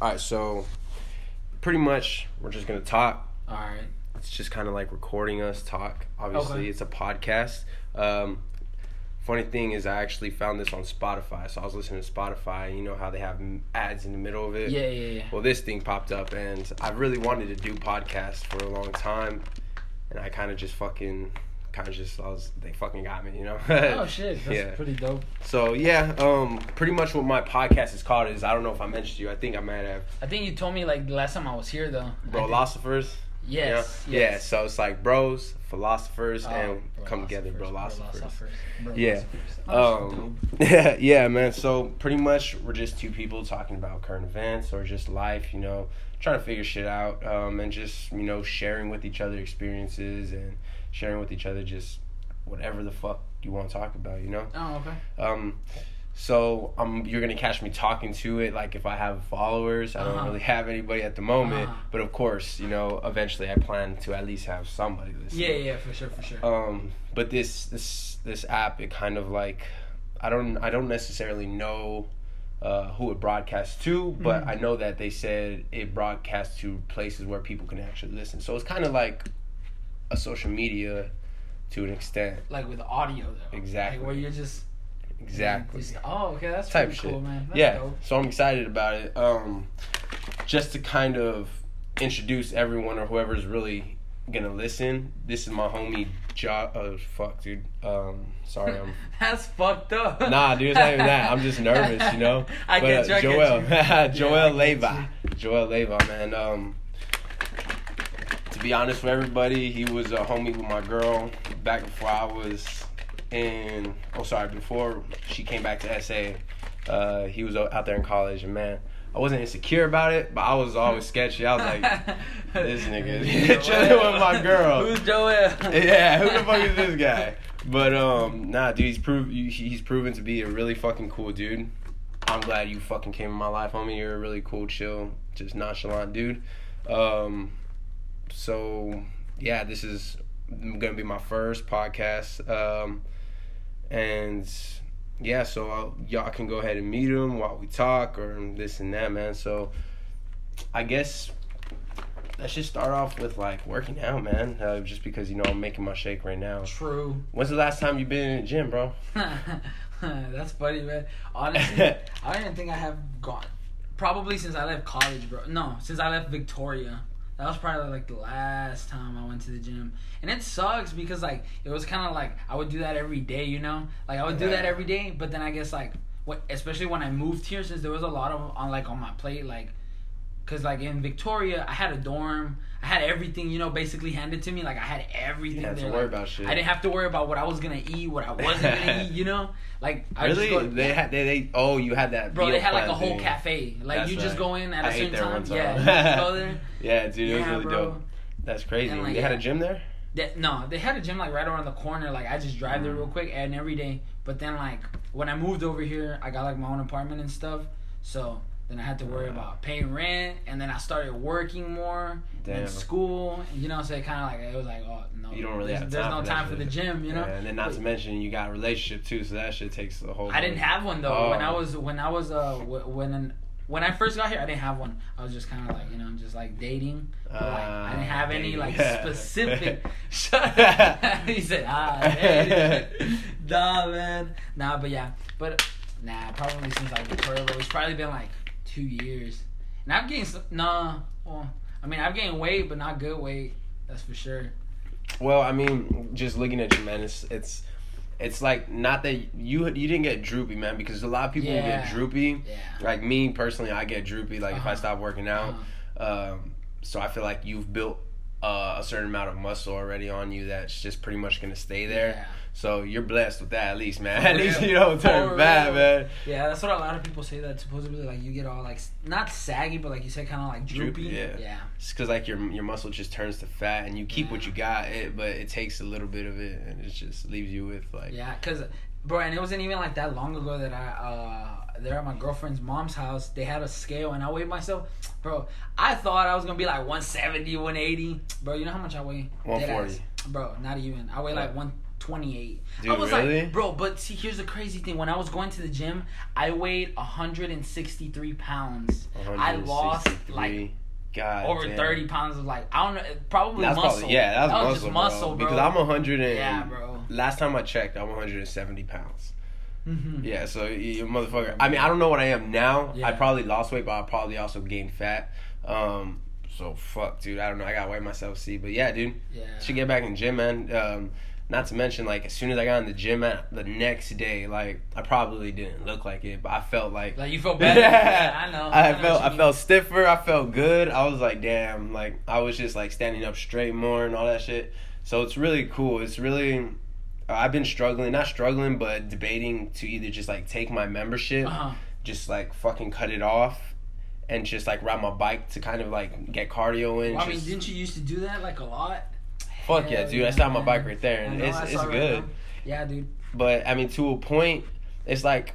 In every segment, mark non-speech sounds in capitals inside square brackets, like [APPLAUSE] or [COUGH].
All right, so pretty much we're just gonna talk. All right. It's just kind of like recording us talk. Obviously, Okay. it's a podcast. Um, funny thing is, I actually found this on Spotify. So I was listening to Spotify. You know how they have ads in the middle of it. Yeah, yeah, yeah. Well, this thing popped up, and I really wanted to do podcasts for a long time, and I kind of just fucking, just, I was, they fucking got me, you know. [LAUGHS] Oh shit, [LAUGHS] that's Yeah. pretty dope. So yeah, um, pretty much what my podcast is called is I don't know if I mentioned you. I think I might have. I think you told me like the last time I was here though. Think- Philosophers. Yes. Yeah. yes. Yeah. So it's like bros, philosophers, Oh, and come together, bro. philosophers, Yeah. Oh, Um, dope. [LAUGHS] yeah, man. So pretty much we're just two people talking about current events or just life, you know, trying to figure shit out, um, and just you know sharing with each other experiences and sharing with each other just whatever the fuck you want to talk about, you know. Oh, okay. Um, so um, you're gonna catch me talking to it. Like if I have followers, I don't Uh-huh. really have anybody at the moment. Uh-huh. But of course, you know, eventually I plan to at least have somebody listen. Yeah, yeah, for sure, for sure. Um, but this this this app, it kind of like, I don't I don't necessarily know. Uh, who it broadcasts to, but Mhm. I know that they said it broadcasts to places where people can actually listen. So it's kind of like a social media to an extent. like with audio though. Exactly. Like where you're just Exactly. just- oh, okay, that's type pretty shit. cool, man. That's yeah, dope. so I'm excited about it. Um, just to kind of introduce everyone or whoever's really gonna listen. This is my homie Jo. Oh fuck, dude. Um, sorry, I'm. [LAUGHS] That's fucked up. Nah, dude, it's not even that. I'm just nervous, you know. [LAUGHS] I But, get uh, you. I Joel, [LAUGHS] get you. Joel Yeah, Leva, Joel Leva, man. Um, to be honest with everybody, he was a homie with my girl back before I was in. Oh, sorry, before she came back to SA. Uh, he was out there in college, and man, I wasn't insecure about it, but I was always [LAUGHS] sketchy. I was like, this [LAUGHS] nigga chilling with my girl. Who's Joel? yeah, who the fuck is this [LAUGHS] guy? But um, nah, dude, he's proved he's proven to be a really fucking cool dude. I'm glad you fucking came in my life, homie. You're a really cool, chill, just nonchalant dude. Um, so yeah, this is gonna be my first podcast. Um, and yeah, so I'll, y'all can go ahead and meet him while we talk or this and that, man. So I guess let's just start off with like working out, man. Uh, just because you know I'm making my shake right now. True. When's the last time you been in the gym, bro? [LAUGHS] That's funny, man. Honestly, [LAUGHS] I don't even think I have gone. Probably since I left college, bro. No, since I left Victoria. That was probably like the last time I went to the gym. And it sucks because like it was kind of like I would do that every day, you know? Like I would do that every day, but then I guess like what especially when I moved here since there was a lot of on like on my plate like cuz like in Victoria, I had a dorm. I had everything, you know, basically handed to me. Like I had everything You had to worry like, about shit. I didn't have to worry about what I was gonna eat, what I wasn't gonna [LAUGHS] eat. You know, like I really? just go, they had they, they oh you had that bro. They had like a whole thing. cafe. Like That's you just right. go in at I a certain there time. time. Yeah, you go there. [LAUGHS] Yeah, dude, it was really bro. dope. That's crazy. And, like, they had a gym there. They, no, they had a gym like right around the corner. Like I just drive there Mm. real quick and every day. But then like when I moved over here, I got like my own apartment and stuff. So then I had to worry about paying rent, and then I started working more Damn. in school. You know, so it kind of like it was like, oh no, You don't really there's, have there's no time for the gym. You know, Yeah, and then not to mention you got a relationship too, so that shit takes the whole. I didn't have one though. When I Oh. was when I was uh when when I first got here, I didn't have one. I was just kind of like you know I'm just like dating. But, like, I didn't have any like Yeah. [LAUGHS] specific. [LAUGHS] [LAUGHS] He said ah. dating. nah man. Nah, but yeah, but nah. Probably since like Victoria, it's probably been like two years. And I've gained some, nah. Well, I mean I've gained weight, but not good weight. That's for sure. Well, I mean, just looking at you, man, it's it's it's like not that you you didn't get droopy, man, because a lot of people Yeah. get droopy. Yeah. Like me personally, I get droopy. Like if I Uh-huh. stop working out, Uh, um, so I feel like you've built uh, a certain amount of muscle already on you that's just pretty much gonna stay there. Yeah. So you're blessed with that, at least, man. For at least you don't turn For bad, real. man. Yeah, that's what a lot of people say. That supposedly, like, you get all like not saggy, but like you said, kind of like droopy. Droopy, yeah. yeah. It's because like your your muscle just turns to fat, and you keep what you got, it, but it takes a little bit of it, and it just leaves you with like. Yeah, cause, bro, and it wasn't even like that long ago that I uh there at my girlfriend's mom's house. They had a scale, and I weighed myself, bro. I thought I was gonna be like 170, 180, bro. You know how much I weigh? 140. ass. Bro, not even. I weigh like one 28. Dude, I was really? like, bro, but see, here's the crazy thing. When I was going to the gym, I weighed 163 pounds. I lost like 163. God over damn. 30 pounds of like I don't know, probably That's muscle. probably yeah, that's that was muscle, just muscle, bro. Because I'm 100 and yeah, bro. last time I checked, I'm 170 pounds. Mhm. Yeah, so you motherfucker. I mean, I don't know what I am now. I probably lost weight, but I probably also gained fat. Um, so fuck, dude. I don't know. I gotta weigh myself see, but yeah, dude. Yeah. Should get back in gym, man. Um, not to mention, like as soon as I got in the gym, man, the next day, like I probably didn't look like it, but I felt like. Like you feel better. [LAUGHS] yeah, I know. I know felt I mean. felt stiffer. I felt good. I was like, damn, like I was just like standing up straight more and all that shit. So it's really cool. It's really uh, I've been struggling, not struggling, but debating to either just like take my membership, Uh-huh. just like fucking cut it off, and just like ride my bike to kind of like get cardio in. Well, I mean, didn't you used to do that like a lot? Fuck yeah, dude! I still have my bike right there, and it's it's it right good. Yeah, dude. But I mean, to a point, it's like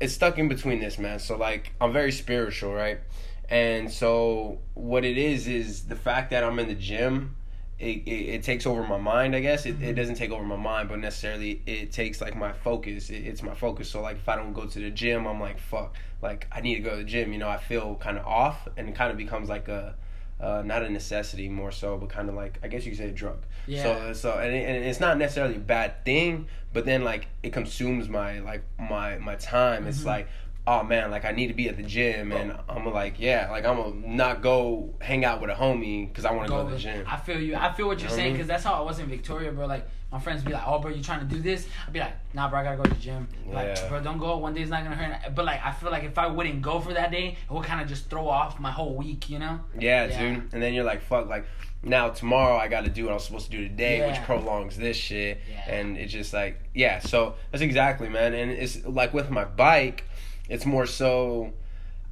it's stuck in between this, man. So like, I'm very spiritual, right? And so what it is is the fact that I'm in the gym. It, it, it takes over my mind, I guess. It, it Mhm. doesn't take over my mind, but necessarily it takes like my focus. It, it's my focus. So like if I don't go to the gym, I'm like fuck. Like I need to go to the gym. You know, I feel kind of off, and it kind of becomes like a uh, not a necessity more so, but kind of like I guess you could say a drug. Yeah. So so and, it, and it's not necessarily a bad thing, but then like it consumes my like my my time. It's Mhm. like oh man, like I need to be at the gym, and oh. I'm like yeah, like I'm gonna not go hang out with a homie because I want to go, to the gym. I feel you. I feel what you're You know saying because that's how I was in Victoria, bro. Like my friends be like, "Oh, bro, you trying to do this?" I'd be like, "Nah, bro, I gotta go to the gym." Like, Yeah. bro, don't go. One day's not gonna hurt. But like, I feel like if I wouldn't go for that day, it would kind of just throw off my whole week, you know? Yeah, Yeah. dude. And then you're like, fuck, like now tomorrow I got to do what I'm supposed to do today, which prolongs this shit. Yeah. And it's just like, yeah. So that's exactly, man. And it's like with my bike, it's more so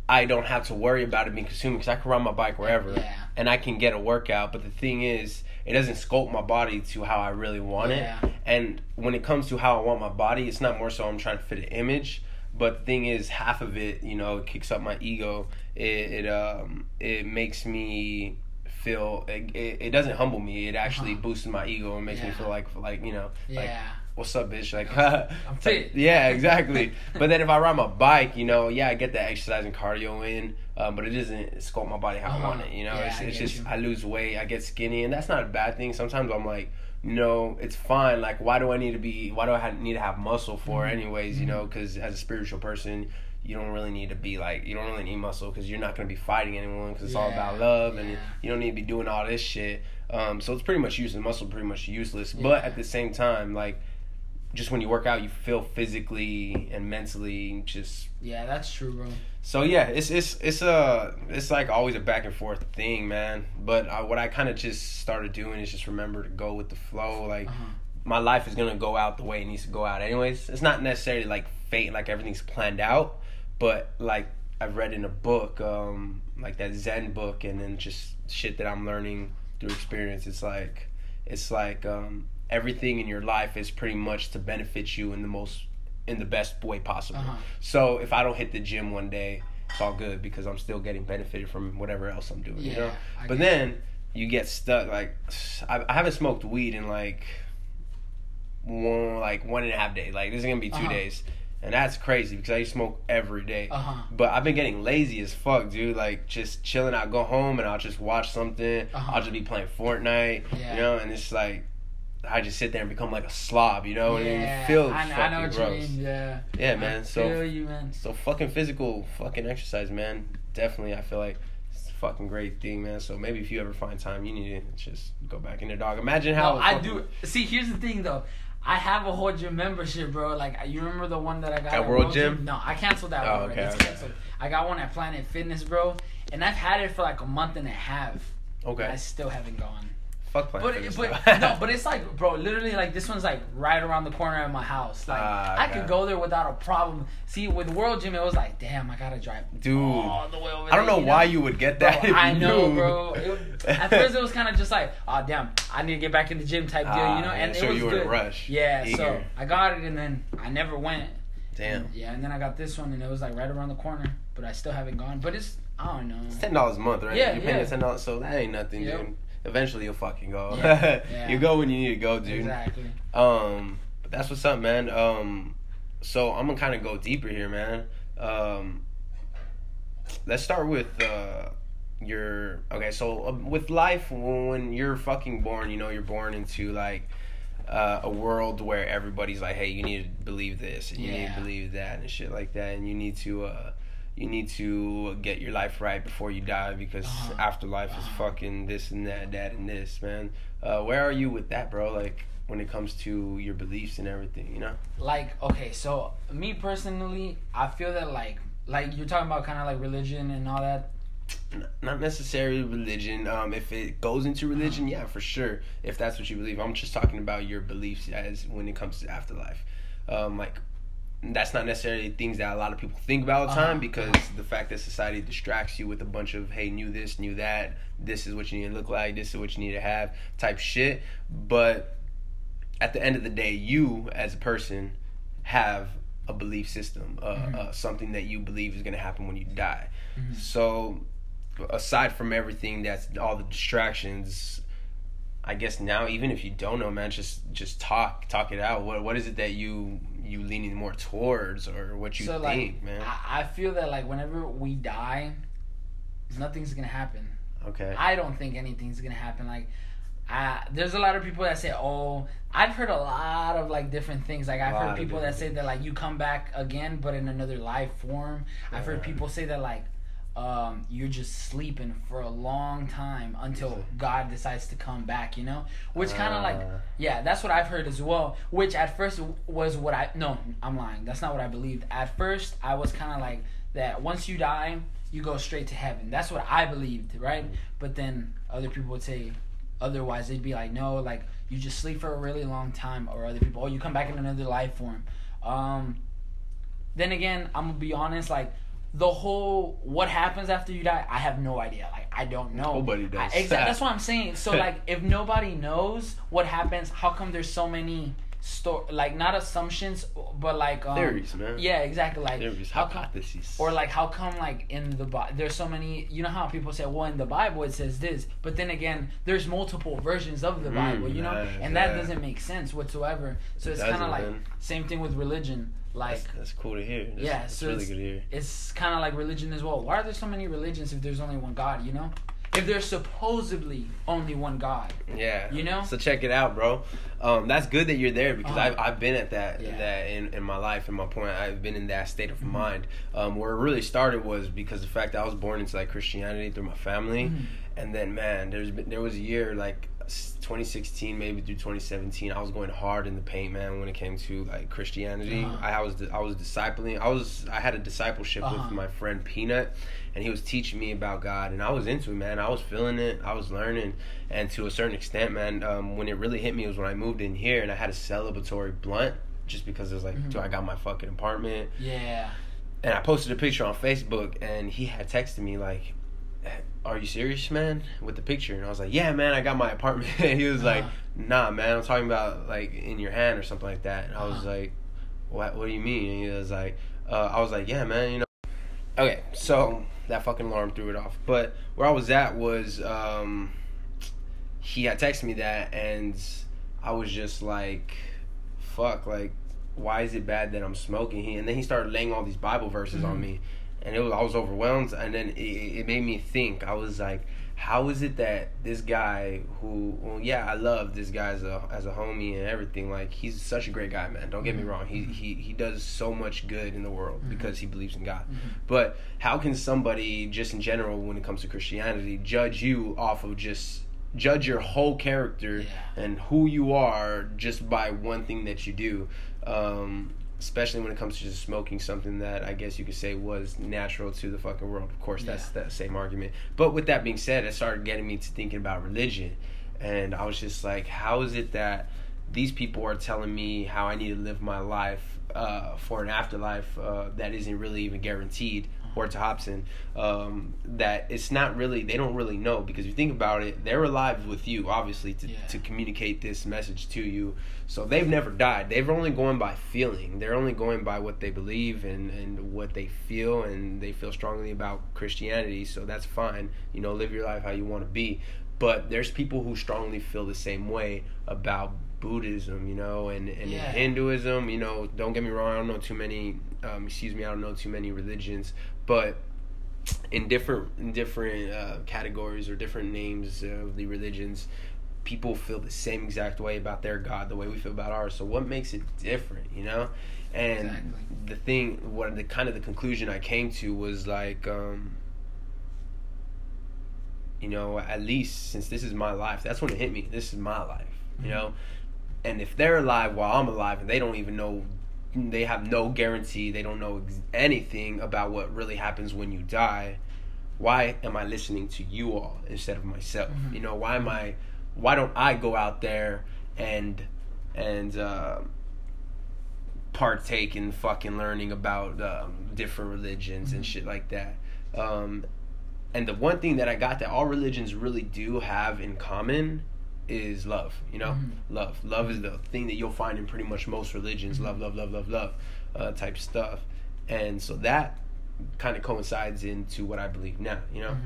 I don't have to worry about it being consumed because I can ride my bike wherever Yeah. and I can get a workout. But the thing is, it doesn't sculpt my body to how I really want Yeah. it. And when it comes to how I want my body, it's not more so I'm trying to fit an image. But the thing is, half of it, you know, it kicks up my ego. It it um it makes me feel it, it, it doesn't humble me. It actually Uh-huh. boosts my ego and makes me feel like like you know like Yeah. What's up, bitch? Like, [LAUGHS] I'm fit. yeah, exactly. but then if I ride my bike, you know, yeah, I get that exercise and cardio in, um, but it doesn't sculpt my body how I Uh-huh. want it. You know, Yeah, it's, it's just you. I lose weight, I get skinny, and that's not a bad thing. Sometimes I'm like, no, it's fine. Like, why do I need to be? Why do I need to have muscle for, Mhm. anyways? You Mhm. know, because as a spiritual person. You don't really need to be like you don't really need muscle because you're not gonna be fighting anyone because it's all about Yeah, love and you don't need to be doing all this shit. Um, so it's pretty much useless. Muscle pretty much useless. But at the same time, like just when you work out, you feel physically and mentally just. Yeah, that's true, bro. So yeah, it's it's it's a it's like always a back and forth thing, man. But uh, what I kind of just started doing is just remember to go with the flow. Like Uh-huh. my life is gonna go out the way it needs to go out, anyways. It's not necessarily like fate, like everything's planned out, but like I've read in a book, um, like that Zen book, and then just shit that I'm learning through experience. It's like it's like um, everything in your life is pretty much to benefit you in the most in the best way possible. Uh-huh. So if I don't hit the gym one day, it's all good because I'm still getting benefited from whatever else I'm doing. you Yeah, know. I But then you get stuck. Like I, I haven't smoked weed in like one like one and a half days. Like this is gonna be 2 Uh-huh. days, and that's crazy because I used to smoke every day. Uh huh. But I've been getting lazy as fuck, dude. Like just chilling. I'll go home and I'll just watch something. Uh-huh. I'll just be playing Fortnite. Yeah. You know, and it's like I just sit there and become like a slob. You know, and yeah, it feels I, fucking I know what gross. you mean. Yeah. Yeah, man. I So feel you, man. so fucking physical fucking exercise, man. Definitely, I feel like it's a fucking great thing, man. So maybe if you ever find time, you need to just go back in the dog. Imagine how No, I fucking- do. See, here's the thing though. I have a whole gym membership, bro. Like you remember the one that I got At World Gym? No, I canceled that Oh, one. okay, it's okay. canceled. I got one at Planet Fitness, bro, and I've had it for like a month and a half. Okay, I still haven't gone. Fuck Planet But but no, [LAUGHS] but it's like, bro, literally like this one's like right around the corner at my house. Like Ah, I okay. could go there without a problem. See, with World Gym, it was like, damn, I gotta drive Dude, all the way over I don't there, know you why you would get that. Bro, I know, knew. bro. It, [LAUGHS] at first, it was kind of just like, oh damn, I need to get back in the gym type deal, Ah, you know. And yeah, it was you were in a good. rush, Yeah, so. I got it, and then I never went. Damn, Yeah, and then I got this one, and it was like right around the corner, but I still haven't gone. But it's I don't know. it's ten dollars a month, right? Yeah, You're paying yeah. ten dollars, so that ain't nothing, Yep. dude. Eventually you'll fucking go. Yeah, yeah. [LAUGHS] you go when you need to go, dude. Exactly. Um, but that's what's up, man. Um, so I'm gonna kind of go deeper here, man. Um, let's start with uh your okay. So uh, with life, when, when you're fucking born, you know, you're born into like uh, a world where everybody's like, hey, you need to believe this and you need to believe that and shit like that, and you need to uh, you need to get your life right before you die because [SIGHS] Uh-huh. afterlife is Uh-huh. fucking this and that, that and this, man. Uh, where are you with that, bro? Like when it comes to your beliefs and everything, you know? like okay so me personally i feel that like like you're talking about kind of like religion and all that N- Not necessarily religion. Um, if it goes into religion, yeah, for sure. If that's what you believe, I'm just talking about your beliefs as when it comes to afterlife. Um, like that's not necessarily things that a lot of people think about all the time Uh-huh, because the fact that society distracts you with a bunch of hey, knew this, knew that, this is what you need to look like, this is what you need to have type shit. But at the end of the day, you as a person have a belief system, uh, Mhm. uh, something that you believe is going to happen when you die. Mhm. So, aside from everything that's all the distractions, I guess now even if you don't know, man, just just talk talk it out. What what is it that you you leaning more towards, or what you so think, like man? I, I feel that like whenever we die nothing's gonna happen Okay. i don't think anything's gonna happen like I, there's a lot of people that say, "Oh, I've heard a lot of like different things. Like I've heard people that say that like you come back again, but in another life form. I've heard people say that like um, you're just sleeping for a long time until God decides to come back. You know, which kind of like Uh, yeah, that's what I've heard as well. Which at first was what I no, I'm lying. That's not what I believed. At first, I was kind of like that. Once you die, you go straight to heaven. That's what I believed, right? But then other people would say otherwise. They'd be like, no, like you just sleep for a really long time. Or other people, oh, you come back in another life form. Um, then again, I'm gonna be honest, like. The whole what happens after you die, I have no idea. Like I don't know. Nobody does. I, exactly. That's what I'm saying. So [LAUGHS] like, if nobody knows what happens, how come there's so many store like not assumptions, but like um, theories, man. Yeah, exactly. Like Theories, how come, hypotheses. or like how come like in the Bible there's so many. You know how people say, well, in the Bible it says this, but then again, there's multiple versions of the Mm, Bible. You know, and that yeah. doesn't make sense whatsoever. So It it's kind of like man. same thing with religion. Like that's, that's cool to hear. That's, Yeah, that's so really it's- good to hear. it's kind of like religion as well. Why are there so many religions if there's only one God? You know, if there's supposedly only one God. Yeah. You know? So check it out, bro. Um, that's good that you're there because Uh-huh. I've, I've been at that Yeah. that in, in my life and my point. I've been in that state of Mhm. mind. Um, where it really started was because the fact that I was born into like Christianity through my family, Mhm. and then man, there's been there was a year like 2016 maybe through 2017 I was going hard in the paint man when it came to like Christianity Uh-huh. I, I was I was discipling I was I had a discipleship Uh-huh. with my friend Peanut and he was teaching me about God and I was into it man I was feeling it I was learning and to a certain extent man um, when it really hit me was when I moved in here and I had a celebratory blunt just because it was like Mhm. dude I got my fucking apartment Yeah. and I posted a picture on Facebook, and he had texted me like, "Are you serious, man?" With the picture, and I was like, "Yeah, man, I got my apartment." and [LAUGHS] he was like, Uh-huh. "Nah, man, I'm talking about like in your hand or something like that." And I was Uh-huh. like, "What? What do you mean?" And he was like, uh, "I was like, yeah, man, you know." Okay, so that fucking alarm threw it off. But where I was at was, um, he had texted me that, and I was just like, "Fuck!" Like, why is it bad that I'm smoking? He and then he started laying all these Bible verses on Mhm. me, and it was I was overwhelmed. And then it, it made me think. I was like, how is it that this guy who, well, yeah, I love this guy as a as a homie and everything. Like, he's such a great guy, man. Don't get me Mhm. wrong. He he he does so much good in the world Mhm. because he believes in God. Mhm. But how can somebody just in general, when it comes to Christianity, judge you off of just judge your whole character Yeah. and who you are just by one thing that you do? Um, especially when it comes to just smoking something that I guess you could say was natural to the fucking world. Of course, that's Yeah. that same argument. But with that being said, it started getting me to thinking about religion, and I was just like, how is it that these people are telling me how I need to live my life uh, for an afterlife uh, that isn't really even guaranteed, or to Hobson, um, that it's not really, they don't really know because if you think about it, they're alive with you, obviously, to, Yeah. to communicate this message to you. So they've never died. They're only going by feeling. They're only going by what they believe and, and what they feel, and they feel strongly about Christianity. So that's fine. You know, live your life how you want to be. but there's people who strongly feel the same way about Buddhism, you know, and, and Yeah. Hinduism, you know, don't get me wrong, I don't know too many um, excuse me, I don't know too many religions, but in different in different uh, categories or different names of the religions, people feel the same exact way about their God the way we feel about ours. So what makes it different, you know? And Exactly. the thing, what the kind of the conclusion I came to was like, um, you know, at least since this is my life, that's when it hit me. This is my life, you Mhm. know. And if they're alive while I'm alive, and they don't even know, they have no guarantee, they don't know ex- anything about what really happens when you die. Why am I listening to you all instead of myself? Mhm. You know, why am I? Why don't I go out there and and uh, partake in fucking learning about um, different religions and Mhm. shit like that? Um, and the one thing that I got that all religions really do have in common is love. You know, Mhm. love. Love is the thing that you'll find in pretty much most religions. Mhm. Love, love, love, love, love, uh, type stuff. And so that kind of coincides into what I believe now. You know,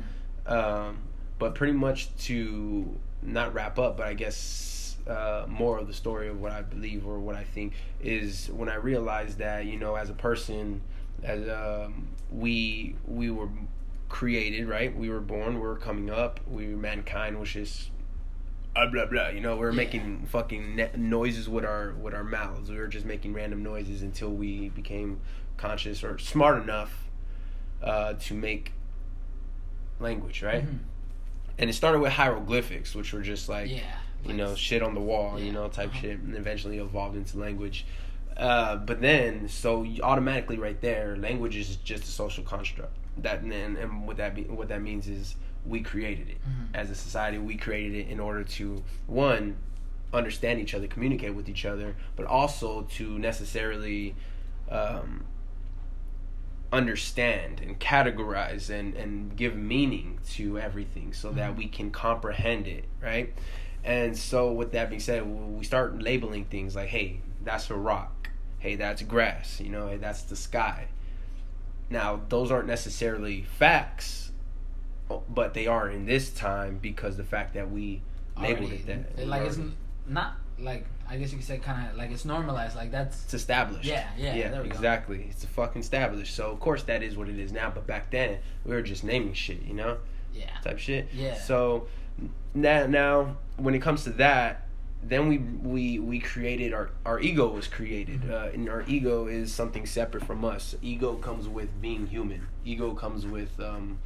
Mhm. um, but pretty much to not wrap up, but I guess uh, more of the story of what I believe or what I think is when I realized that you know as a person, as um, we we were created right, we were born, we were coming up, we mankind was just blah blah blah. You know, we were Yeah. making fucking ne- noises with our with our mouths. We were just making random noises until we became conscious or smart enough uh, to make language, right? Mhm. And it started with hieroglyphics, which were just like yeah. you know shit on the wall, you know type Uh-huh. shit, and eventually evolved into language. Uh, but then, so you- automatically, right there, language is just a social construct. That and, and what that be, what that means is we created it Mhm. as a society. We created it in order to one understand each other, communicate with each other, but also to necessarily um, understand and categorize and, and give meaning to everything so that Mhm. we can comprehend it, right? And so, with that being said, we start labeling things like, hey, that's a rock. Hey, that's grass. You know, hey, that's the sky. Now, those aren't necessarily facts, but they are in this time because the fact that we labeled Already- it that. Like it's not like I guess you could say kind of like it's normalized. Like that's it's established. Yeah, yeah, yeah, there we go. exactly. It's a fucking established. So of course that is what it is now. But back then we were just naming shit, you know, yeah. type shit. Yeah. So now, now when it comes to that, then we we we created our our ego was created, Mhm. uh, and our ego is something separate from us. Ego comes with being human. Ego comes with um,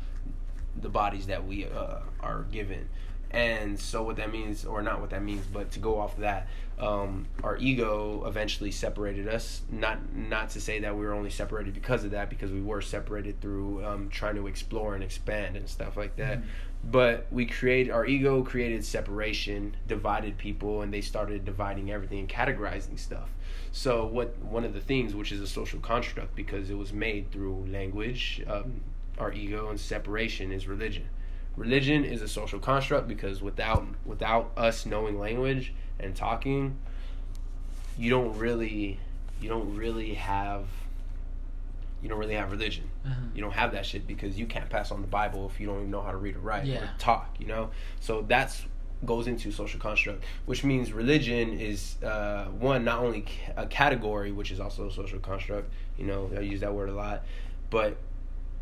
the bodies that we uh, are given. And so what that means, or not what that means, but to go off of that, um, our ego eventually separated us. Not not to say that we were only separated because of that, because we were separated through um, trying to explore and expand and stuff like that. Mhm. But we create our ego created separation, divided people, and they started dividing everything and categorizing stuff. So what one of the things, which is a social construct, because it was made through language, um, our ego and separation is religion. Religion is a social construct because without without us knowing language and talking, you don't really you don't really have you don't really have religion. Uh-huh. You don't have that shit because you can't pass on the Bible if you don't even know how to read or write or talk, you know? So that's goes into social construct, which means religion is uh, one not only a category, which is also a social construct. You know, I use that word a lot, but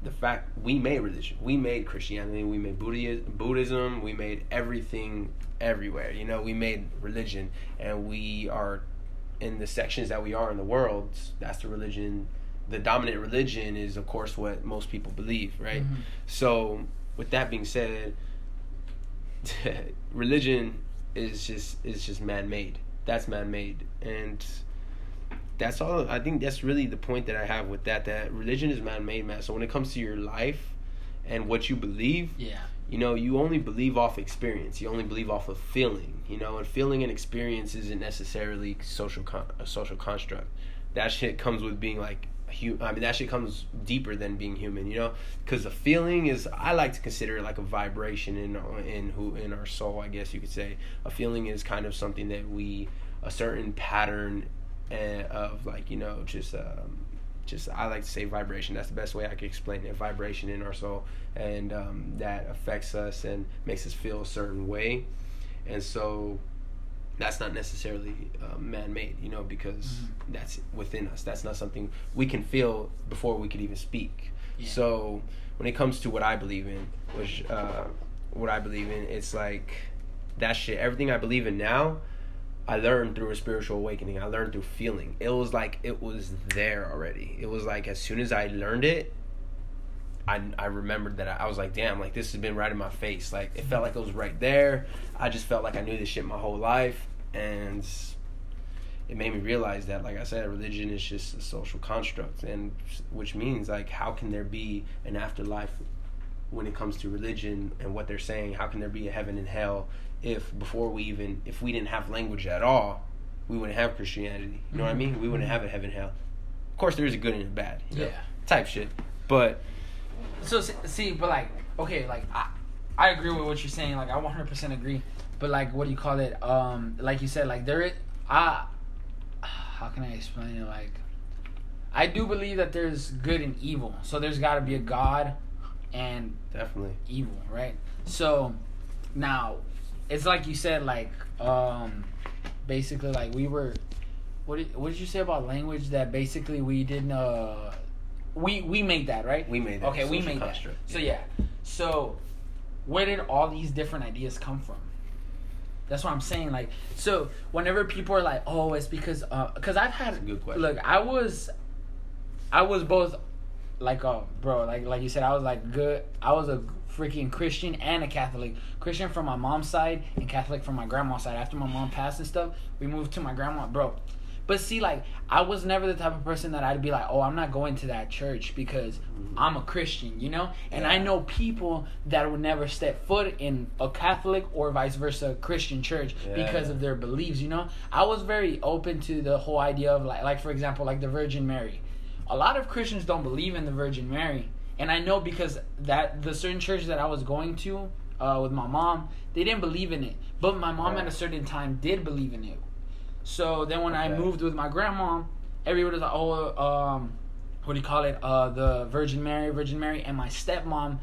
the fact we made religion, we made Christianity, we made Buddhism, Buddhism, we made everything everywhere. You know, we made religion, and we are in the sections that we are in the world. That's the religion. The dominant religion is, of course, what most people believe, right? Mhm. So, with that being said, [LAUGHS] religion is just is just man made. That's man made, and that's all. I think that's really the point that I have with that. That religion is man made, man. So when it comes to your life and what you believe, Yeah. you know, you only believe off experience. You only believe off of feeling. You know, and feeling and experience isn't necessarily social con- a social construct. That shit comes with being like hu- I mean, that shit comes deeper than being human. You know, because the feeling is I like to consider it like a vibration in in who in our soul. I guess you could say a feeling is kind of something that we a certain pattern uh, of like you know just um, just I like to say vibration. That's the best way I can explain it. Vibration in our soul, and um, that affects us and makes us feel a certain way, and so that's not necessarily uh, man-made, you know, because Mm-hmm. that's within us. That's not something we can feel before we could even speak. Yeah. So when it comes to what I believe in, which uh, what I believe in, it's like that shit. Everything I believe in now, I learned through a spiritual awakening. I learned through feeling. It was like it was there already. It was like as soon as I learned it, I, I remembered that I, I was like, damn, like this has been right in my face. Like it felt like it was right there. I just felt like I knew this shit my whole life, and it made me realize that, like I said, religion is just a social construct, and which means like, how can there be an afterlife when it comes to religion and what they're saying? How can there be a heaven and hell if before we even if we didn't have language at all, we wouldn't have Christianity. You know what I mean? We wouldn't have a heaven hell. Of course, there is a good and a bad. you know, Yeah. type shit. But So see, but like, okay, like I, I agree with what you're saying. Like I 100% agree. But like, what do you call it? Um, like you said, like there, is, I, how can I explain it? Like, I do believe that there's good and evil. So there's got to be a God, and definitely, evil, right? So now it's like you said, like um, basically, like we were. What did, what did you say about language? That basically we didn't. Uh, we we made that right. we made that. Okay, we made construct. that. So yeah. So where did all these different ideas come from? That's what I'm saying. Like, so whenever people are like, "Oh, it's because," because I've had That's a good question. look, I was, I was both, like, oh, bro, like, like you said, I was like good. I was a freaking Christian and a Catholic. Christian from my mom's side and Catholic from my grandma's side. After my mom passed and stuff, we moved to my grandma, bro. But see, like, I was never the type of person that I'd be like, oh, I'm not going to that church because I'm a Christian, you know? And I know people that would never step foot in a Catholic or vice versa Christian church because of their beliefs, you know? I was very open to the whole idea of, like, like for example, like the Virgin Mary. A lot of Christians don't believe in the Virgin Mary. And I know because that the certain church that I was going to uh, with my mom, they didn't believe in it. But my mom at a certain time did believe in it. So then when I moved with my grandma, everybody was like, "Oh, um, what do you call it? Uh, the Virgin Mary, Virgin Mary." And my stepmom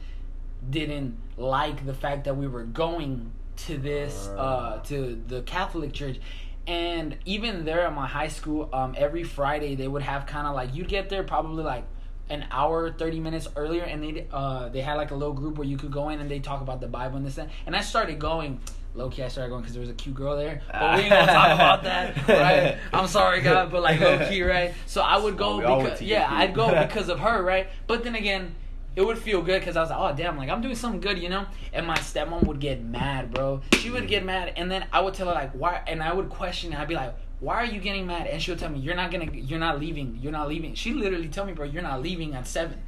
didn't like the fact that we were going to this, uh, to the Catholic church. And even there at my high school, um, every Friday they would have kind of like you'd get there probably like an hour, thirty minutes earlier, and they uh they had like a little group where you could go in and they talk about the Bible and this and, and I started going. Low key, I started going because there was a cute girl there, but we ain't gonna talk about that, [LAUGHS] right? I'm sorry, God, but like low key, [LAUGHS] right? So I would go we because yeah, I'd go [LAUGHS] because of her, right? But then again, it would feel good because I was like, oh damn, like I'm doing something good, you know. And my stepmom would get mad, bro. She would get mad, and then I would tell her like, why? And I would question. I'd be like, why are you getting mad? And she'll tell me, you're not gonna, you're not leaving, you're not leaving. She literally told me, bro, you're not leaving at seven.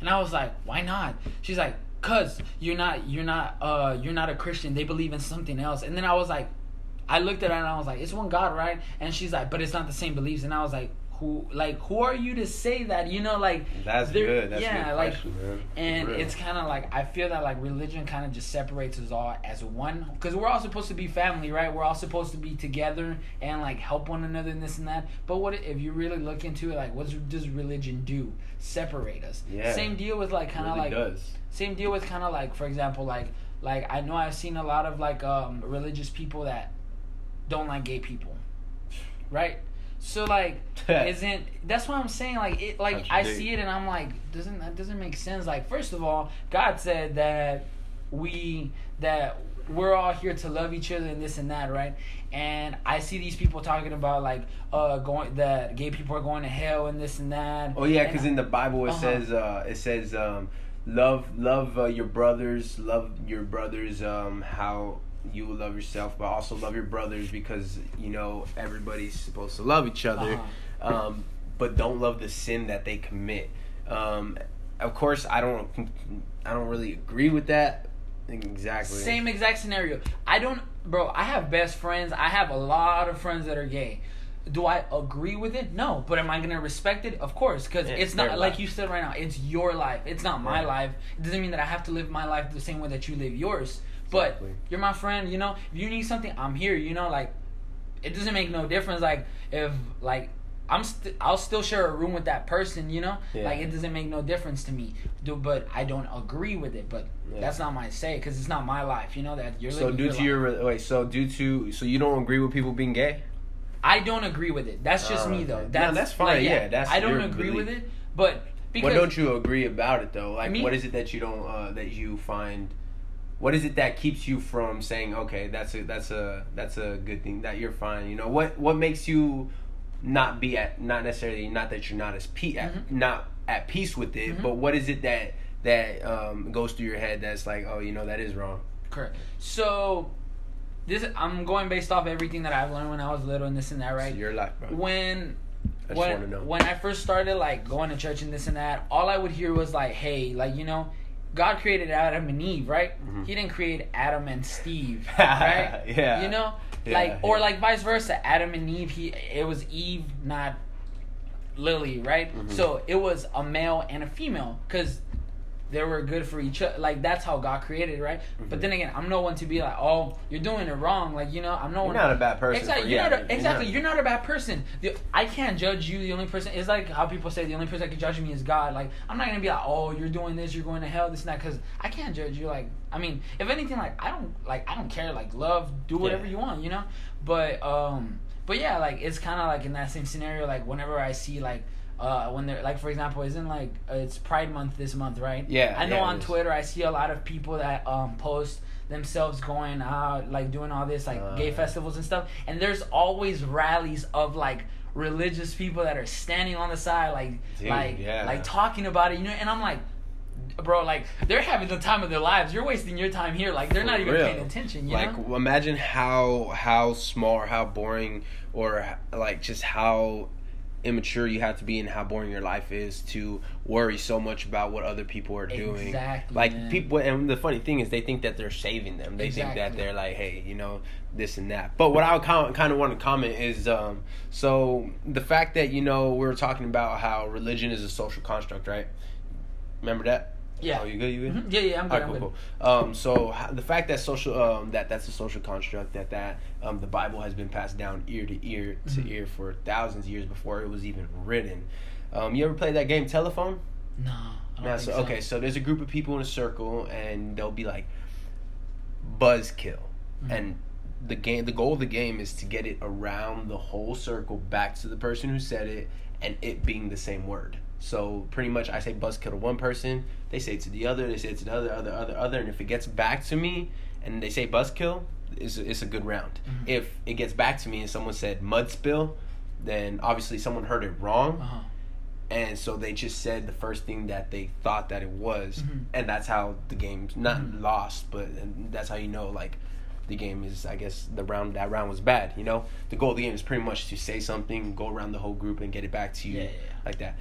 And I was like, why not? She's like, cause you're not, you're not, uh, you're not a Christian. They believe in something else. And then I was like, I looked at her and I was like, it's one God, right? And she's like, but it's not the same beliefs. And I was like, who, like, who are you to say that? You know, like, That's good. That's yeah, good like, question, man. and it's kind of like I feel that like religion kind of just separates us all as one because we're all supposed to be family, right? We're all supposed to be together and like help one another and this and that. But what if you really look into it? Like, what does religion do? Separate us. Yeah. Same deal with like kind of really like does. same deal with kind of like for example like like I know I've seen a lot of like um religious people that don't like gay people, right? So like [LAUGHS] isn't that's what I'm saying like it like I see it and I'm like doesn't that doesn't make sense. Like first of all God said that we that we're all here to love each other and this and that right? And I see these people talking about like uh going that gay people are going to hell and this and that. Oh yeah, because in the Bible it Uh-huh. says uh, it says um, love love uh, your brothers, love your brothers um, how you will love yourself, but also love your brothers because you know everybody's supposed to love each other, Uh-huh. um, but don't love the sin that they commit. Um, of course, I don't I don't really agree with that exactly. Same exact scenario. I don't, bro. I have best friends. I have a lot of friends that are gay. Do I agree with it? No. But am I gonna respect it? Of course, because it's their not like life. you said right now. It's your life. It's not my Right. life. It doesn't mean that I have to live my life the same way that you live yours. But Exactly. you're my friend. You know, if you need something, I'm here. You know, like it doesn't make no difference. Like if like I'm st- I'll still share a room with that person, you know. Yeah. Like it doesn't make no difference to me, do but I don't agree with it. But Yeah. that's not my say because it's not my life, you know. That you're So due your to life. your wait, so due to so you don't agree with people being gay? I don't agree with it. That's just Oh, me though. okay. No, That's that's fine, like, yeah, that's I don't agree with it, but because what don't you agree about it though? Like, Me? what is it that you don't uh, that you find? What is it that keeps you from saying, okay, that's a that's a that's a good thing that you're fine? You know, what what makes you not be at not necessarily not that you're not as pe- at, Mhm. not at peace with it, Mhm. but what is it that that um, goes through your head that's like, oh, you know, that is wrong. correct. So this I'm going based off everything that I've learned when I was little and this and that, right? Your life, bro. when I just when know. when I first started like going to church and this and that, all I would hear was like, "Hey, like you know, God created Adam and Eve, right? Mhm. He didn't create Adam and Steve, [LAUGHS] right? Yeah. You know, Yeah, like or yeah. like vice versa. Adam and Eve, he it was Eve, not Lily, right? Mhm. So it was a male and a female because they were good for each other. Like that's how God created, right? But Mhm. then again, I'm no one to be like, "Oh, you're doing it wrong." Like you know, I'm no You're one. not a bad person. Exactly. you're yeah, not a, you're exactly. not. You're not a bad person. The, I can't judge you. The only person is like how people say the only person that can judge me is God. Like I'm not gonna be like, oh, you're doing this, you're going to hell, this and that, because I can't judge you. Like I mean, if anything, like I don't like I don't care. Like love, do whatever Yeah. you want, you know. But um, but yeah, like it's kind of like in that same scenario. Like whenever I see like. Uh, when they're like, for example, isn't like uh, it's Pride Month this month, right? Yeah, I know yeah, on. Twitter I see a lot of people that um post themselves going out like doing all this like Uh. gay festivals and stuff and there's always rallies of like religious people that are standing on the side like Dude, like yeah. like talking about it you know and i'm like bro like they're having the time of their lives you're wasting your time here like they're not even real. paying attention you like know imagine how how small or how boring or like just how immature you have to be and how boring your life is to worry so much about what other people are doing. Exactly, like man. people and the funny thing is they think that they're saving them. They think that they're like hey you know this and that. But what i kind kind of want to comment is um so the fact that you know we were talking about how religion is a social construct right? Remember that yeah oh you good you good Mhm. yeah yeah i'm good Alright, i'm cool, good cool. Um, so the fact that social um, that that's a social construct that that um, the Bible has been passed down ear to ear to Mhm. ear for thousands of years before it was even written. Um, you ever played that game Telephone? no Yeah, so, so. okay, so there's a group of people in a circle and they'll be like buzzkill, Mhm. and the game the goal of the game is to get it around the whole circle back to the person who said it and it being the same word. So pretty much I say buzzkill to one person, they say it to the other, they say it to the other, other, other, other, and if it gets back to me and they say buzzkill, it's a, it's a good round. Mhm. If it gets back to me and someone said mud spill, then obviously someone heard it wrong uh-huh and so they just said the first thing that they thought that it was Mhm. and that's how the game's not Mhm. lost but and that's how you know like the game is i guess the round that round was bad you know the goal of the game is pretty much to say something go around the whole group and get it back to you Yeah, yeah, yeah. like that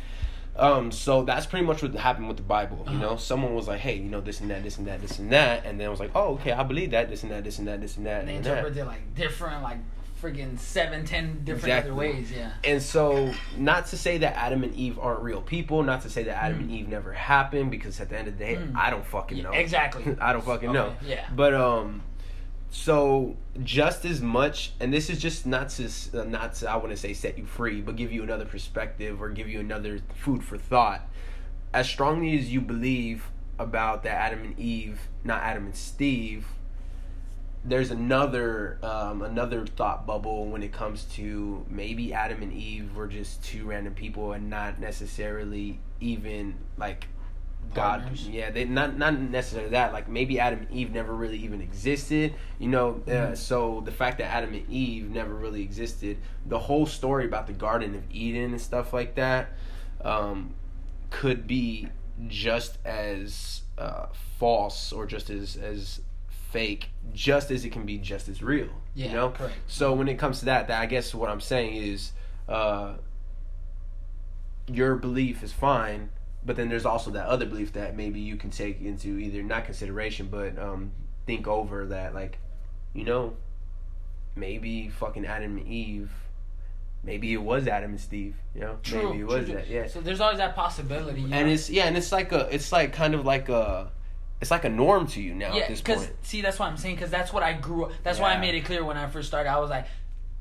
um so that's pretty much what happened with the bible you know Uh-huh. someone was like hey you know this and that this and that this and that and then it was like oh okay i believe that this and that this and that this and that and they and that interpret it like different like freaking seven ten different Exactly. other ways yeah And so, not to say that Adam and Eve aren't real people, not to say that Adam and Mm. Eve never happened, because at the end of the day, Mm. I don't fucking Yeah, know. exactly. [LAUGHS] I don't fucking Okay, know. yeah. But um, so just as much, and this is just not to uh, not to, I want to say set you free, but give you another perspective or give you another food for thought. As strongly as you believe about that Adam and Eve, not Adam and Steve, there's another um, another thought bubble when it comes to maybe Adam and Eve were just two random people and not necessarily even like God. Partners. Yeah, they not not necessarily that. Like maybe Adam and Eve never really even existed. You know, uh, Mhm. so the fact that Adam and Eve never really existed, the whole story about the Garden of Eden and stuff like that, um, could be just as uh, false or just as as fake, just as it can be just as real. yeah you know. correct So when it comes to that, that I guess what I'm saying is, uh, your belief is fine, but then there's also that other belief that maybe you can take into either not consideration, but um, think over that, like, you know, maybe fucking Adam and Eve, maybe it was Adam and Steve, you know, True, maybe it was true. that, yeah. So there's always that possibility. And know? it's yeah, and it's like a, it's like kind of like a, it's like a norm to you now yeah, at this because see, that's what I'm saying. Because that's what I grew up. That's why I made it clear when I first started. I was like,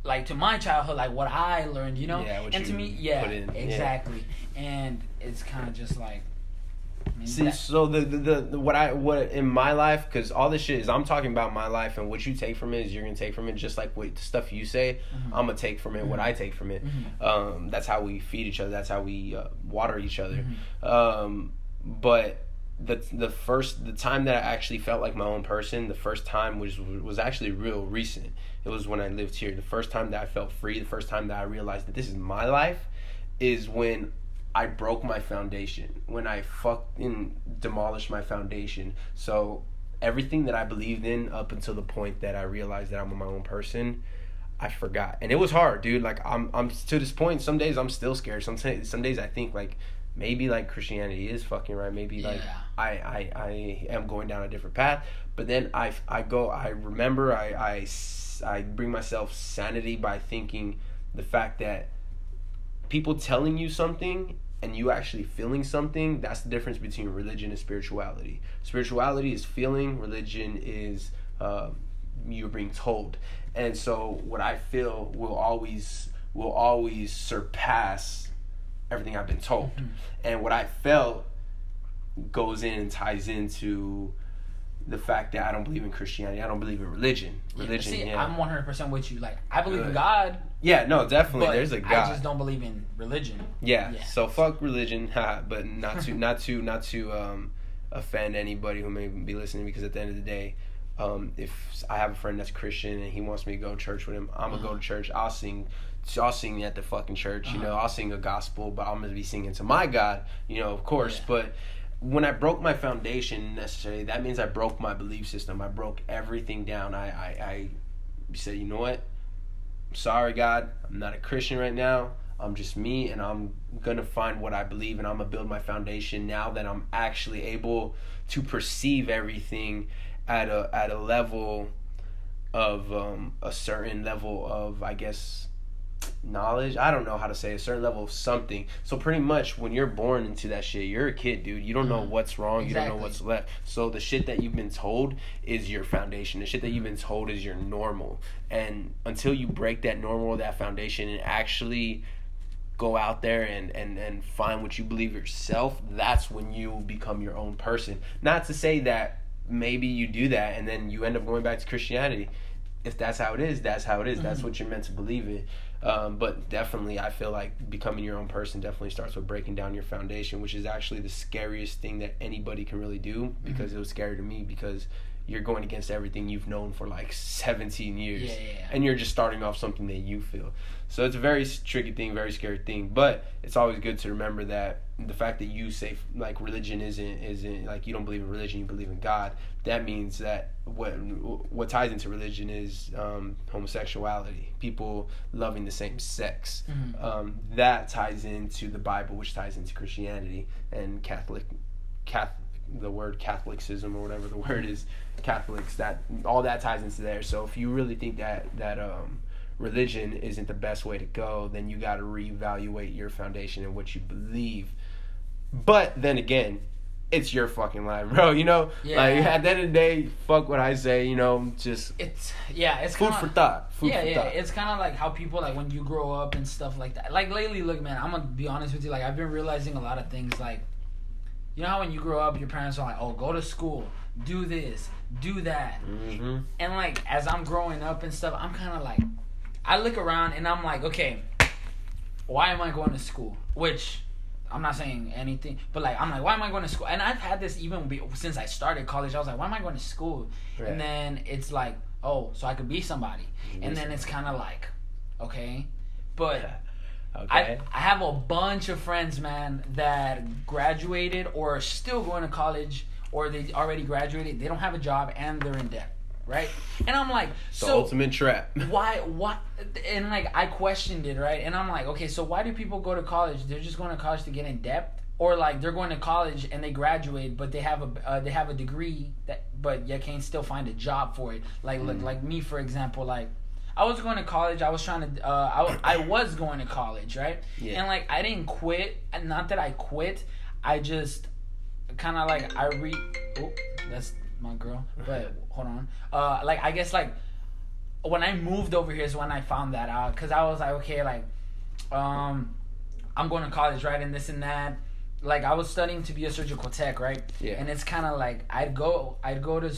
like to my childhood, like what I learned, you know. Yeah, and to me, yeah, put in, yeah. exactly. And it's kind of just like. I mean, See, that- so the, the, the, the what I what in my life because all this shit is I'm talking about my life and what you take from it is you're gonna take from it just like what the stuff you say Mhm. I'm gonna take from it what Mhm. I take from it. Mhm. Um, that's how we feed each other. That's how we uh, water each other. Mhm. Um, but the the first the time that I actually felt like my own person, the first time was was actually real recent. It was when I lived here. The first time that I felt free, the first time that I realized that this is my life, is when I broke my foundation. When I fucking demolished my foundation. So everything that I believed in up until the point that I realized that I'm my own person. I forgot, and it was hard, dude. Like I'm, I'm to this point. Some days I'm still scared. Some some days I think like maybe like Christianity is fucking right. Maybe like Yeah. I, I I am going down a different path. But then I I go. I remember. I I I bring myself sanity by thinking the fact that people telling you something and you actually feeling something. That's the difference between religion and spirituality. Spirituality is feeling. Religion is uh, you're being told. And so what I feel will always will always surpass everything I've been told. Mhm. And what I felt goes in and ties into the fact that I don't believe in Christianity. I don't believe in religion. Religion, See, yeah. I'm 100 percent with you. Like I believe in God, yeah, no, definitely. but There's a God. I just don't believe in religion. Yeah. Yeah. So fuck religion, [LAUGHS] haha, but not to not to not to um offend anybody who may be listening because at the end of the day, um if I have a friend that's Christian and he wants me to go to church with him, I'm gonna go Uh-huh. to church. I'll sing I'll sing at the fucking church, you know, Uh-huh. I'll sing a gospel, but I'm gonna be singing to my God, you know, of course. Yeah. But when I broke my foundation necessarily, that means I broke my belief system. I broke everything down. I I, I said, you know what? Sorry god i'm not a christian right now. I'm just me and i'm gonna find what i believe and i'm gonna build my foundation now that i'm actually able to perceive everything at a at a level of um, a certain level of i guess knowledge i don't know how to say a certain level of something. So pretty much when you're born into that shit you're a kid dude. You don't know Mhm. what's wrong you don't know what's left. So the shit that you've been told is your foundation. The shit that you've been told is your normal. And until you break that normal that foundation and actually go out there and and and find what you believe yourself that's when you become your own person. Not to say that maybe you do that and then you end up going back to christianity. If that's how it is that's how it is. that's Mhm. what you're meant to believe in um, but definitely i feel like becoming your own person definitely starts with breaking down your foundation which is actually the scariest thing that anybody can really do because it was scary to me because you're going against everything you've known for like 17 years Yeah, yeah, yeah. and you're just starting off something that you feel. So it's a very tricky thing, very scary thing. But it's always good to remember that the fact that you say like religion isn't isn't like you don't believe in religion, you believe in God. That means that what what ties into religion is um, homosexuality, people loving the same sex. Mhm. Um, that ties into the Bible, which ties into Christianity and Catholic, Catholic, the word Catholicism or whatever the [LAUGHS] word is, Catholics. That all that ties into there. So if you really think that that um, religion isn't the best way to go, then you got to reevaluate your foundation and what you believe. But then again, it's your fucking life, [LAUGHS] bro. You know, Yeah. like at the end of the day, fuck what I say. You know, just It's yeah, it's food kinda, for thought. Food yeah, for yeah. thought. It's kind of like how people like when you grow up and stuff like that. Like lately, look, man, I'm gonna be honest with you. Like I've been realizing a lot of things. Like, you know how when you grow up, your parents are like, "Oh, go to school, do this, do that," hmm and like as I'm growing up and stuff, I'm kind of like, I look around and I'm like, okay, why am I going to school? Which I'm not saying anything, but like I'm like, why am I going to school? And I've had this even be, since I started college. I was like, why am I going to school? Right. And then it's like, oh, so I could be somebody. You And be then it's kind of like, okay, but. Okay. I, I have a bunch of friends, man, that graduated or are still going to college or they already graduated. They don't have a job and they're in debt, right? And I'm like, the so ultimate trap. [LAUGHS] why, why? And like, I questioned it, right? And I'm like, okay, so why do people go to college? They're just going to college to get in debt, or like they're going to college and they graduate, but they have a uh, they have a degree that, but you can't still find a job for it. Like, look, Mm. like me, for example, like. I was going to college. I was trying to. Uh, I, I was going to college, right? Yeah. And like I didn't quit. And not that I quit. I just kind of like I re. Oh, that's my girl. But [LAUGHS] hold on. Uh, like I guess like when I moved over here is when I found that out because I was like, okay, like, um, I'm going to college, right, and this and that. Like I was studying to be a surgical tech, right? Yeah. And it's kind of like I'd go, I'd go to,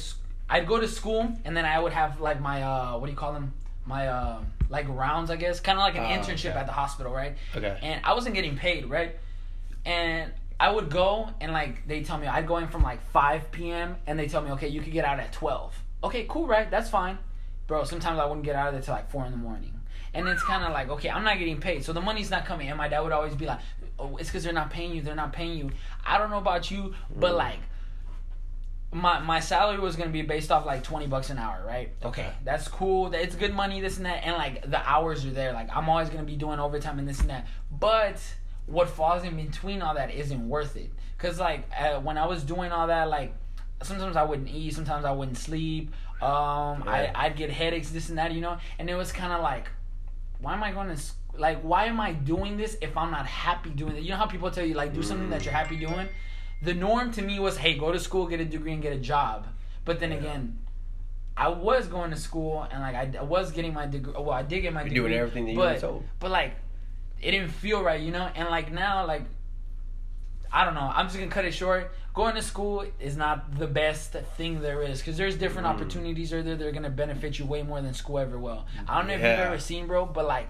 I'd go to school, and then I would have like my uh, what do you call them? My uh, like rounds, I guess, kind of like an Oh, internship okay. at the hospital, right? Okay. and I wasn't getting paid, right? And I would go and like they tell me I'd go in from like 5 p.m. and they tell me okay you could get out at 12. Okay, cool, right? That's fine, bro. Sometimes I wouldn't get out of there till like four in the morning, and it's kind of like okay I'm not getting paid, so the money's not coming. And my dad would always be like, oh, it's because they're not paying you. They're not paying you. I don't know about you, but Mm. like. My, my salary was gonna be based off like twenty bucks an hour, right? Okay, Okay. that's cool. It's good money, this and that, and like the hours are there. Like I'm always gonna be doing overtime and this and that. But what falls in between all that isn't worth it. Cause like uh, when I was doing all that, like sometimes I wouldn't eat, sometimes I wouldn't sleep. Um, Yeah. I I'd get headaches, this and that, you know. And it was kind of like, why am I going to like? Why am I doing this if I'm not happy doing it? You know how people tell you like do something that you're happy doing. The norm to me was, hey, go to school, get a degree, and get a job. But then Yeah. again, I was going to school and like I, I was getting my degree. Well, I did get my You're degree. doing everything that you but, told. But like, it didn't feel right, you know. And like now, like, I don't know. I'm just gonna cut it short. Going to school is not the best thing there is because there's different Mm. opportunities are there that are gonna benefit you way more than school ever will. I don't know if you've ever seen, bro, but like,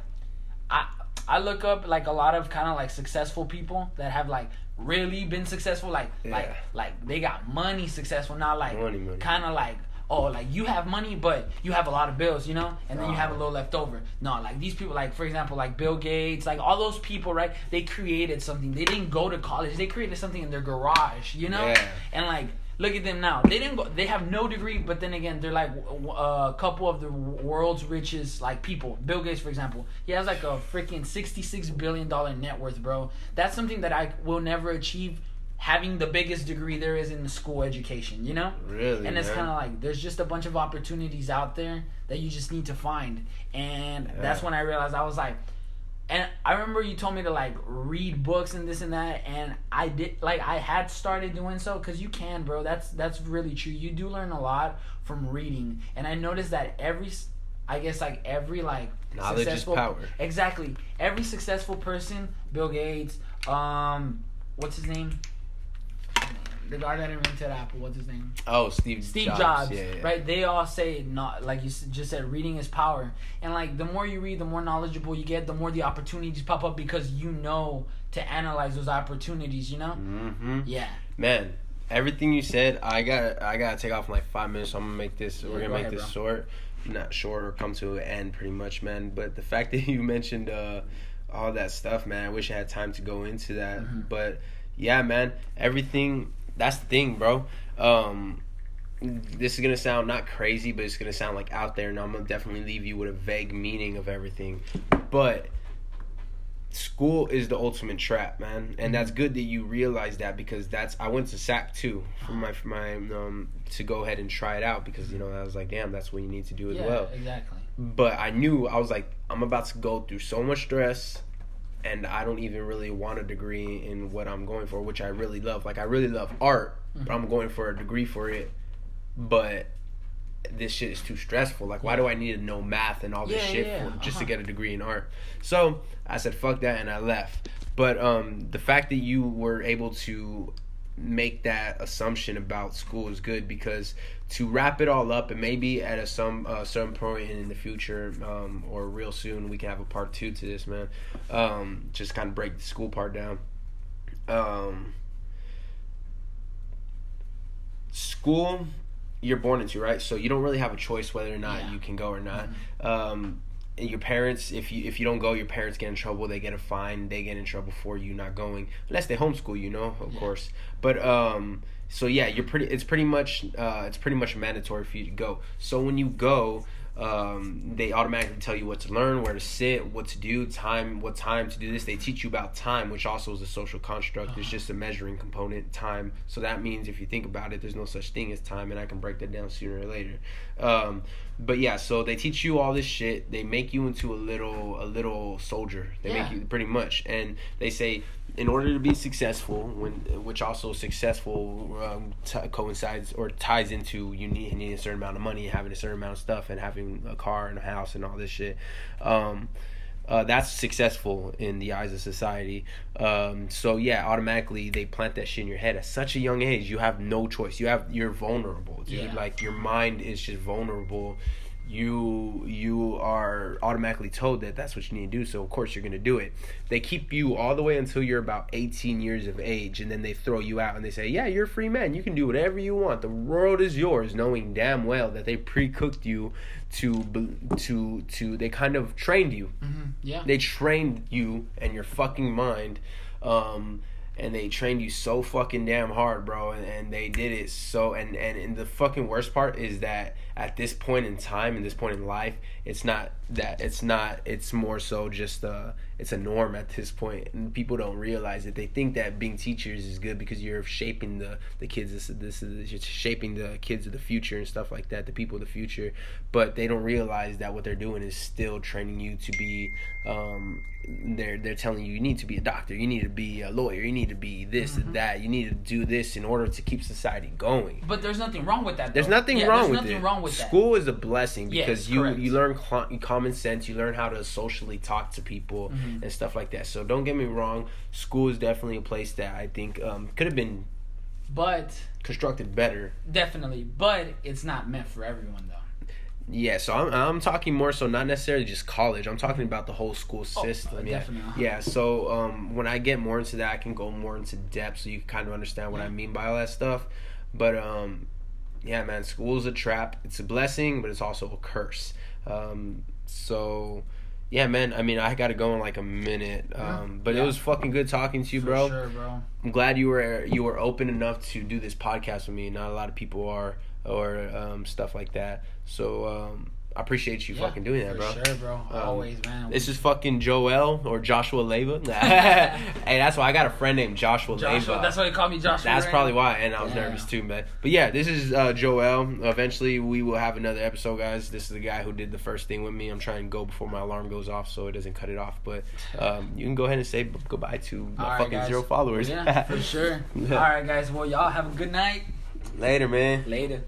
I I look up like a lot of kind of like successful people that have like really been successful, like like Yeah. like they got money successful, not like kind of like oh like you have money but you have a lot of bills you know? And then you have a uh-huh. little left over no like these people like for example like bill gates like all those people right? They created something. They didn't go to college. They created something in their garage you know? Yeah. and like look at them now. They didn't go they have no degree but then again they're like a uh, couple of the world's richest like people. Bill gates for example. He has like a freaking 66 billion dollar net worth bro. That's something that i will never achieve having the biggest degree there is in the school education you know? Really, and it's kind of like there's just a bunch of opportunities out there that you just need to find. And that's when i realized i was like and i remember you told me to like read books and this and that and i did like i had started doing so because you can bro. That's that's really true. You do learn a lot from reading. And i noticed that every I guess like every like Knowledge is power. exactly. Every successful person bill gates um what's his name the guy that invented apple what's his name Oh, Steve. Steve Jobs. Jobs, Yeah, yeah. right? They all say not like you just said, reading is power, and like the more you read, the more knowledgeable you get, the more the opportunities pop up because you know to analyze those opportunities. You know? Mm-hmm. Yeah. Man, everything you said, I got I gotta take off in like five minutes. So I'm gonna make this. Yeah, we're gonna go make ahead, this bro. short, not short or come to an end, pretty much, man. But the fact [LAUGHS] that you mentioned uh, all that stuff, man, I wish I had time to go into that. Mhm. But yeah, man, everything. That's the thing, bro. Um, this is gonna sound not crazy, but it's gonna sound like out there, and I'm gonna definitely leave you with a vague meaning of everything. But school is the ultimate trap, man, and that's good that you realize that because that's I went to SAC too for my for my um to go ahead and try it out because you know I was like, damn, that's what you need to do as yeah. well. Exactly. But I knew I was like, I'm about to go through so much stress. And I don't even really want a degree in what I'm going for, which I really love. Like I really love art, but I'm going for a degree for it. But this shit is too stressful. Like, why do I need to know math and all this Yeah, shit yeah, for, just to uh-huh. get a degree in art? So I said, fuck that, and I left. But um, the fact that you were able to make that assumption about school is good because to wrap it all up and maybe at a some uh, certain point in the future um, or real soon we can have a part two to this man um, just kind of break the school part down um, school you're born into right so you don't really have a choice whether or not Yeah. you can go or not Mm-hmm. And your parents if you if you don't go your parents get in trouble they get a fine they get in trouble for you not going unless they homeschool you know of Yeah. course but um so yeah you're pretty it's pretty much uh it's pretty much mandatory for you to go so when you go um, they automatically tell you what to learn, where to sit, what to do, time, what time to do this. They teach you about time, which also is a social construct. It's Uh-huh. just a measuring component, time. So that means if you think about it, there's no such thing as time, and I can break that down sooner or later. Um, but yeah, so they teach you all this shit. They make you into a little a little soldier. They Yeah. make you pretty much, and they say in order to be successful, when which also successful um, t- coincides or ties into you need, you need a certain amount of money, having a certain amount of stuff, and having a car and a house and all this shit. Um, uh, that's successful in the eyes of society. Um, so yeah, automatically they plant that shit in your head at such a young age. You have no choice. You have you're vulnerable, dude. Yeah. Like your mind is just vulnerable. You you are automatically told that that's what you need to do. So of course you're gonna do it. They keep you all the way until you're about 18 years of age, and then they throw you out and they say, "Yeah, you're a free man. You can do whatever you want. The world is yours." Knowing damn well that they pre-cooked you to to to they kind of trained you hmm Yeah. they trained you and your fucking mind um and they trained you so fucking damn hard bro and, and they did it so and, and and the fucking worst part is that at this point in time in this point in life it's not that it's not it's more so just uh it's a norm at this point and people don't realize it they think that being teachers is good because you're shaping the the kids this this is you're shaping the kids of the future and stuff like that the people of the future but they don't realize that what they're doing is still training you to be um they're they're telling you you need to be a doctor you need to be a lawyer you need to be this and that you need to do this in order to keep society going But there's nothing wrong with that. there's nothing Yeah, wrong there's with nothing it. wrong with that. School is a blessing Yes, because you correct. you learn cl- common sense, you learn how to socially talk to people Mhm. and stuff like that. So don't get me wrong, school is definitely a place that I think um, could have been But constructed better. definitely, but it's not meant for everyone though. Yeah, so I'm I'm talking more so not necessarily just college. I'm talking about the whole school Oh, system. uh, yeah. definitely. Yeah, so um when I get more into that, I can go more into depth so you can kind of understand what I mean by all that stuff. But um yeah, man, school's a trap. It's a blessing, but it's also a curse. Um so yeah, man. I mean, I got to go in like a minute. Um, but Yeah. it was fucking good talking to you, For bro. Sure, bro. I'm glad you were you were open enough to do this podcast with me. Not a lot of people are, or um, stuff like that. So um, I appreciate you Yeah, fucking doing that, bro. Sure, bro. Um, Always, man. This is fucking Joel or Joshua Leva. [LAUGHS] [LAUGHS] hey, that's why I got a friend named Joshua, Joshua. Leva. That's why they call me Joshua. That's right? probably why, and I was Yeah. nervous too, man. But yeah, this is uh, Joel. Eventually, we will have another episode, guys. This is the guy who did the first thing with me. I'm trying to go before my alarm goes off, so it doesn't cut it off. But [LAUGHS] um, you can go ahead and say goodbye to my right, fucking guys. zero followers. Yeah, for sure. All right, guys. Well, y'all have a good night. Later, man. Later.